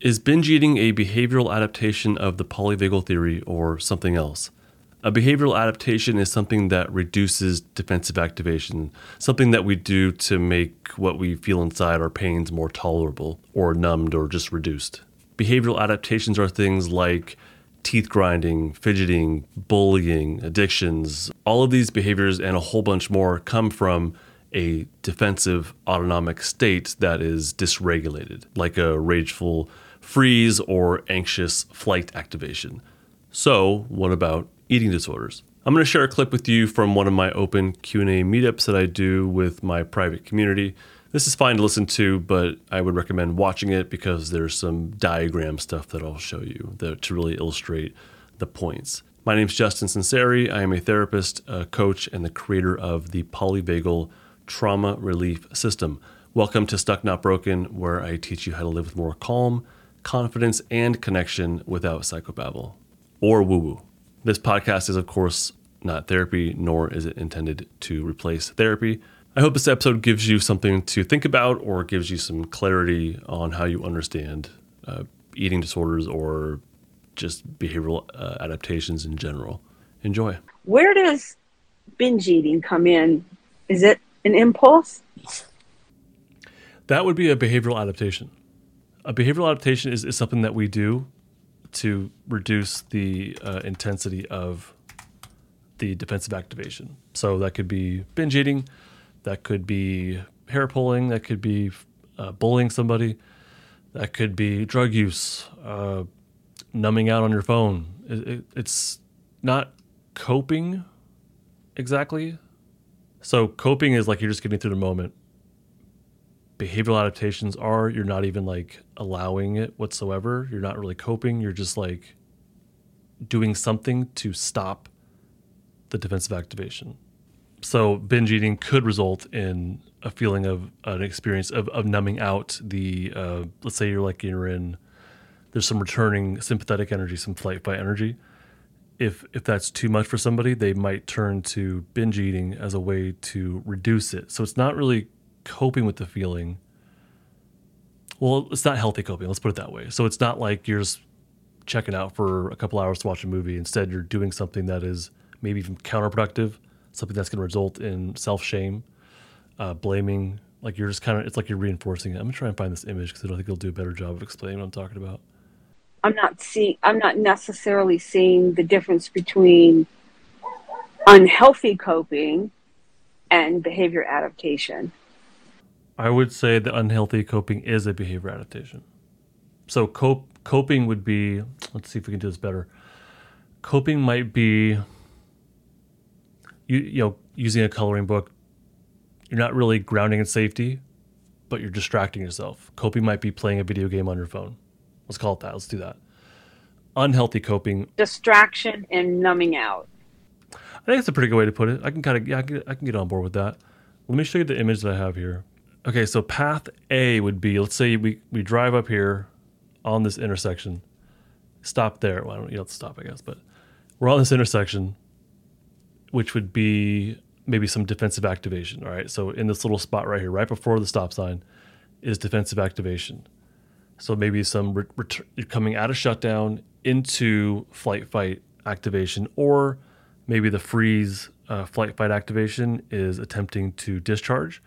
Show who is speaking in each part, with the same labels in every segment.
Speaker 1: Is binge eating a behavioral adaptation of the polyvagal theory or something else? A behavioral adaptation is something that reduces defensive activation, something that we do to make what we feel inside our pains more tolerable or numbed or just reduced. Behavioral adaptations are things like teeth grinding, fidgeting, bullying, addictions. All of these behaviors and a whole bunch more come from a defensive autonomic state that is dysregulated, like a rageful freeze or anxious flight activation. So, what about eating disorders? I'm going to share a clip with you from one of my open Q&A meetups that I do with my private community. This is fine to listen to, but I would recommend watching it because there's some diagram stuff that I'll show you that, to really illustrate the points. My name is Justin Sunseri. I am a therapist, a coach, and the creator of the Polyvagal Trauma Relief System. Welcome to Stuck Not Broken, where I teach you how to live with more calm, confidence, and connection without psychobabble or woo woo. This podcast is, of course, not therapy, nor is it intended to replace therapy. I hope this episode gives you something to think about or gives you some clarity on how you understand uh, eating disorders or just behavioral uh, adaptations in general. Enjoy.
Speaker 2: Where does binge eating come in? Is it an impulse?
Speaker 1: That would be a behavioral adaptation a behavioral adaptation is, is something that we do to reduce the uh, intensity of the defensive activation. So that could be binge eating, that could be hair pulling, that could be uh, bullying somebody, that could be drug use, uh, numbing out on your phone. It, it, it's not coping exactly. So coping is like you're just getting through the moment behavioral adaptations are you're not even like allowing it whatsoever. You're not really coping. You're just like doing something to stop the defensive activation. So binge eating could result in a feeling of an experience of, of numbing out the uh, let's say you're like you're in there's some returning sympathetic energy, some flight fight energy. If if that's too much for somebody, they might turn to binge eating as a way to reduce it. So it's not really coping with the feeling. Well, it's not healthy coping. Let's put it that way. So it's not like you're just checking out for a couple hours to watch a movie. Instead, you're doing something that is maybe even counterproductive, something that's going to result in self shame, uh, blaming. Like you're just kind of, it's like you're reinforcing it. I'm gonna try and find this image because I don't think it'll do a better job of explaining what I'm talking about.
Speaker 2: I'm not seeing. I'm not necessarily seeing the difference between unhealthy coping and behavior adaptation.
Speaker 1: I would say the unhealthy coping is a behavior adaptation. So cope, coping would be, let's see if we can do this better. Coping might be you, you know, using a coloring book. You're not really grounding in safety, but you're distracting yourself. Coping might be playing a video game on your phone. Let's call it that. Let's do that. Unhealthy coping.
Speaker 2: Distraction and numbing out.
Speaker 1: I think it's a pretty good way to put it. I can kind of yeah, I can, I can get on board with that. Let me show you the image that I have here. Okay, so path A would be let's say we, we drive up here on this intersection, stop there. Well, I don't you don't stop, I guess, but we're on this intersection, which would be maybe some defensive activation. All right, so in this little spot right here, right before the stop sign, is defensive activation. So maybe some re- ret- you're coming out of shutdown into flight fight activation, or maybe the freeze uh, flight fight activation is attempting to discharge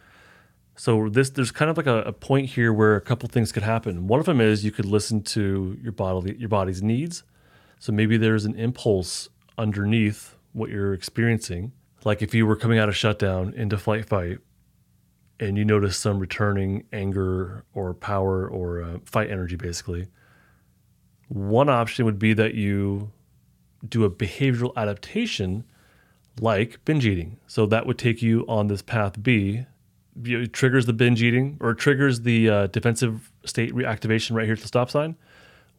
Speaker 1: so this there's kind of like a, a, point here where a couple things could happen. One of them is you could listen to your body your body's needs. So maybe there's an impulse underneath what you're experiencing. Like if you were coming out of shutdown into flight fight and you notice some returning anger or power or uh, fight energy basically. One option would be that you do a behavioral adaptation like binge eating. So that would take you on this path B it triggers the binge eating or triggers the uh, defensive state reactivation right here at the stop sign.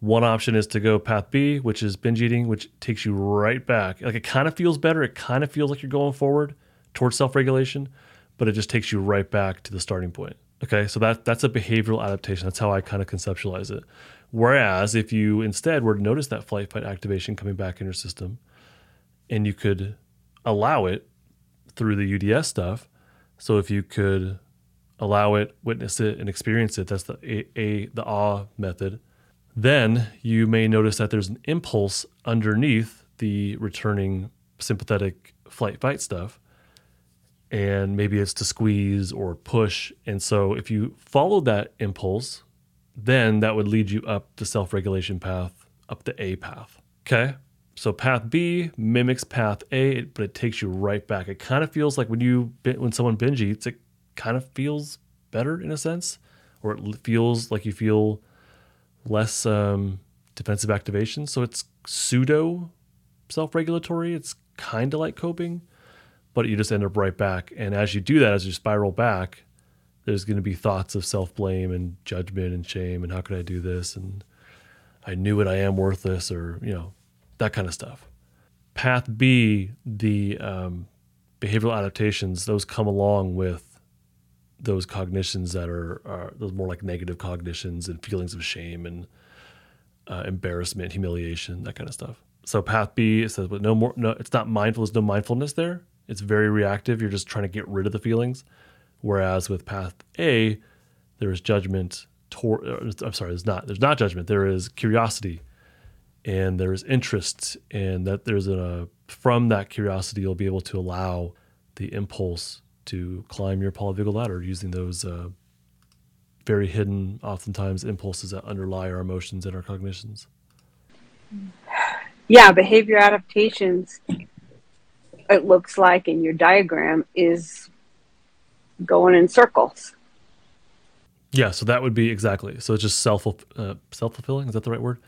Speaker 1: One option is to go path B, which is binge eating, which takes you right back. Like it kind of feels better. It kind of feels like you're going forward towards self regulation, but it just takes you right back to the starting point. Okay, so that that's a behavioral adaptation. That's how I kind of conceptualize it. Whereas if you instead were to notice that flight fight activation coming back in your system, and you could allow it through the UDS stuff, so if you could allow it, witness it, and experience it, that's the a, a the awe method. Then you may notice that there's an impulse underneath the returning sympathetic flight fight stuff. And maybe it's to squeeze or push. And so if you follow that impulse, then that would lead you up the self regulation path, up the A path. Okay. So path B mimics path A, but it takes you right back. It kind of feels like when you when someone binge eats, it kind of feels better in a sense, or it feels like you feel less um, defensive activation. So it's pseudo self-regulatory. It's kind of like coping, but you just end up right back. And as you do that, as you spiral back, there's going to be thoughts of self-blame and judgment and shame and how could I do this and I knew it, I am worthless, or you know that kind of stuff. Path B, the um, behavioral adaptations, those come along with those cognitions that are, are, those more like negative cognitions and feelings of shame and uh, embarrassment, humiliation, that kind of stuff. So path B says, but no more, no, it's not mindful. There's no mindfulness there. It's very reactive. You're just trying to get rid of the feelings. Whereas with path A, there is judgment. Tor- uh, I'm sorry, there's not. There's not judgment. There is curiosity and there's interest and that there's a from that curiosity you'll be able to allow the impulse to climb your polyvagal ladder using those uh, very hidden oftentimes impulses that underlie our emotions and our cognitions.
Speaker 2: Yeah behavior adaptations it looks like in your diagram is going in circles.
Speaker 1: Yeah so that would be exactly so it's just self uh, self-fulfilling is that the right word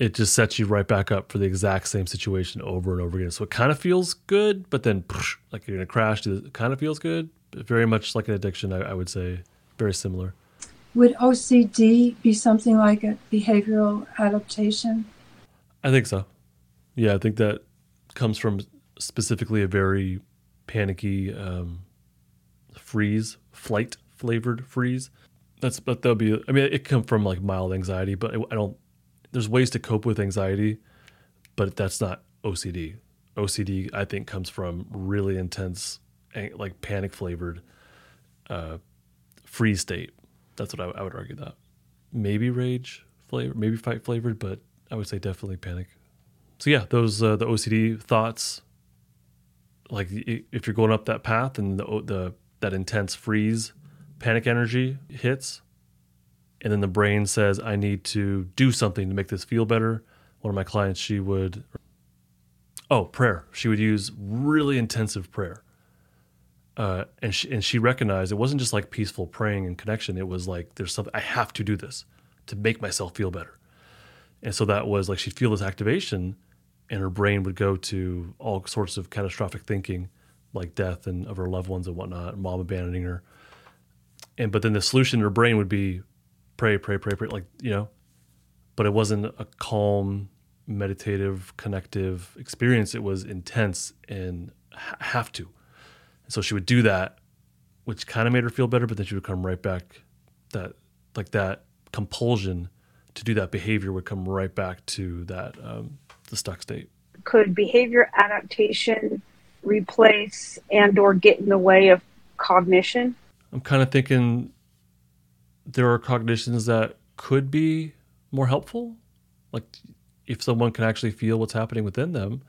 Speaker 1: it just sets you right back up for the exact same situation over and over again. So it kind of feels good, but then like you're gonna crash. It kind of feels good. Very much like an addiction, I, I would say. Very similar.
Speaker 3: Would OCD be something like a behavioral adaptation?
Speaker 1: I think so. Yeah, I think that comes from specifically a very panicky um, freeze, flight flavored freeze. That's but that'll be. I mean, it come from like mild anxiety, but I don't there's ways to cope with anxiety, but that's not OCD. OCD, I think, comes from really intense, like panic flavored, uh, freeze state. That's what I, I would argue that. Maybe rage flavor, maybe fight flavored, but I would say definitely panic. So yeah, those uh, the OCD thoughts. Like if you're going up that path and the the that intense freeze, panic energy hits, and then the brain says i need to do something to make this feel better. One of my clients she would oh prayer. She would use really intensive prayer. Uh, and she and she recognized it wasn't just like peaceful praying and connection. It was like there's something i have to do this to make myself feel better. And so that was like she'd feel this activation and her brain would go to all sorts of catastrophic thinking like death and of her loved ones and whatnot mom abandoning her. And but then the solution in her brain would be pray, pray, pray, pray, like, you know, but it wasn't a calm, meditative, connective experience. It was intense and ha- have to. And so she would do that, which kind of made her feel better, but then she would come right back. That, like, that compulsion to do that behavior would come right back to that, um, the stuck state.
Speaker 2: Could behavior adaptation replace and or get in the way of cognition?
Speaker 1: I'm kind of thinking there are cognitions that could be more helpful. Like if someone can actually feel what's happening within them,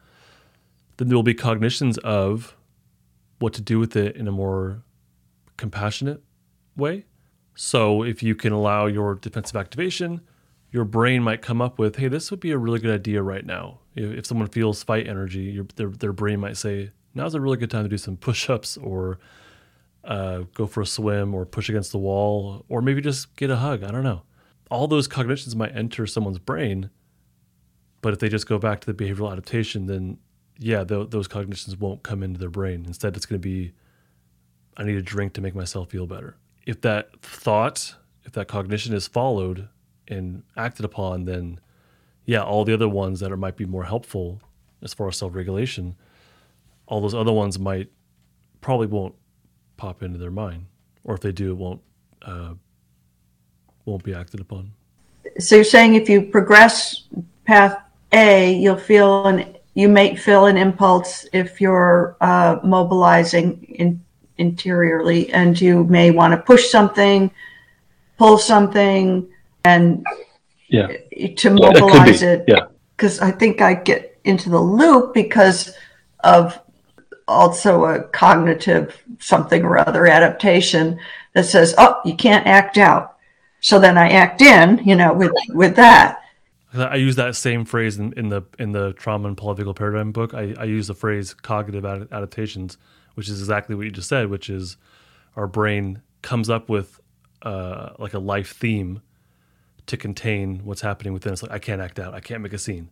Speaker 1: then there will be cognitions of what to do with it in a more compassionate way. So if you can allow your defensive activation, your brain might come up with, "Hey, this would be a really good idea right now." If, someone feels fight energy, your, their their brain might say, "Now's a really good time to do some push-ups or uh, go for a swim or push against the wall or maybe just get a hug. I don't know. All those cognitions might enter someone's brain, but if they just go back to the behavioral adaptation, then yeah, th- those cognitions won't come into their brain. Instead, it's going to be, I need a drink to make myself feel better. If that thought, if that cognition is followed and acted upon, then yeah, all the other ones that are, might be more helpful as far as self regulation, all those other ones might probably won't pop into their mind, or if they do, it won't uh, won't be acted upon.
Speaker 4: So you're saying if you progress path A, you'll feel an you may feel an impulse if you're uh, mobilizing in, interiorly, and you may want to push something, pull something, and
Speaker 1: Yeah.
Speaker 4: to mobilize
Speaker 1: be.
Speaker 4: it.
Speaker 1: Yeah.
Speaker 4: Because I think I get into the loop because of also a cognitive something or other adaptation that says, "Oh, you can't act out." So then I act in, you know, with with that.
Speaker 1: I use that same phrase in, in the in the trauma and polyvagal paradigm book. I, I use the phrase cognitive ad- adaptations, which is exactly what you just said, which is our brain comes up with uh, like a life theme to contain what's happening within us. Like I can't act out, I can't make a scene,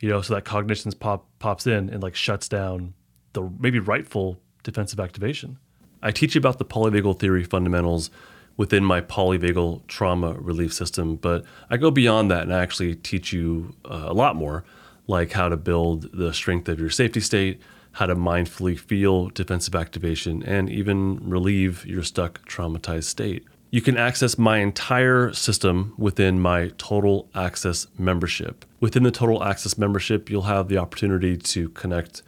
Speaker 1: you know. So that cognition pop pops in and like shuts down the maybe rightful defensive activation. I teach you about the polyvagal theory fundamentals within my polyvagal trauma relief system, but I go beyond that and I actually teach you uh, a lot more, like how to build the strength of your safety state, how to mindfully feel defensive activation, and even relieve your stuck traumatized state. You can access my entire system within my Total Access membership. Within the Total Access membership, you'll have the opportunity to connect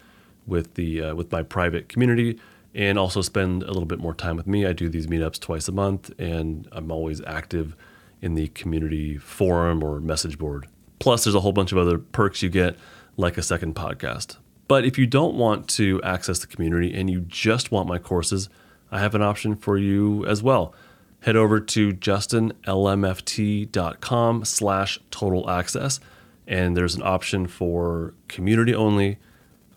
Speaker 1: with the uh, with my private community and also spend a little bit more time with me. I do these meetups twice a month, and I'm always active in the community forum or message board. Plus, there's a whole bunch of other perks you get, like a second podcast. But if you don't want to access the community and you just want my courses, I have an option for you as well. Head over to justinlmft.com slash total access, and there's an option for community only,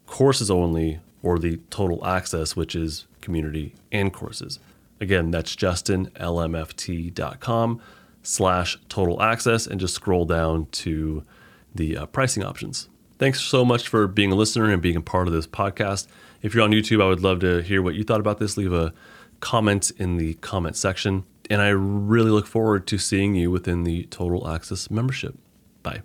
Speaker 1: courses only, or the total access, which is community and courses. Again, that's justinlmft.com slash total access and just scroll down to the uh, pricing options. Thanks so much for being a listener and being a part of this podcast. If you're on YouTube, I would love to hear what you thought about this. Leave a comment in the comment section. And I really look forward to seeing you within the Total Access membership. Bye.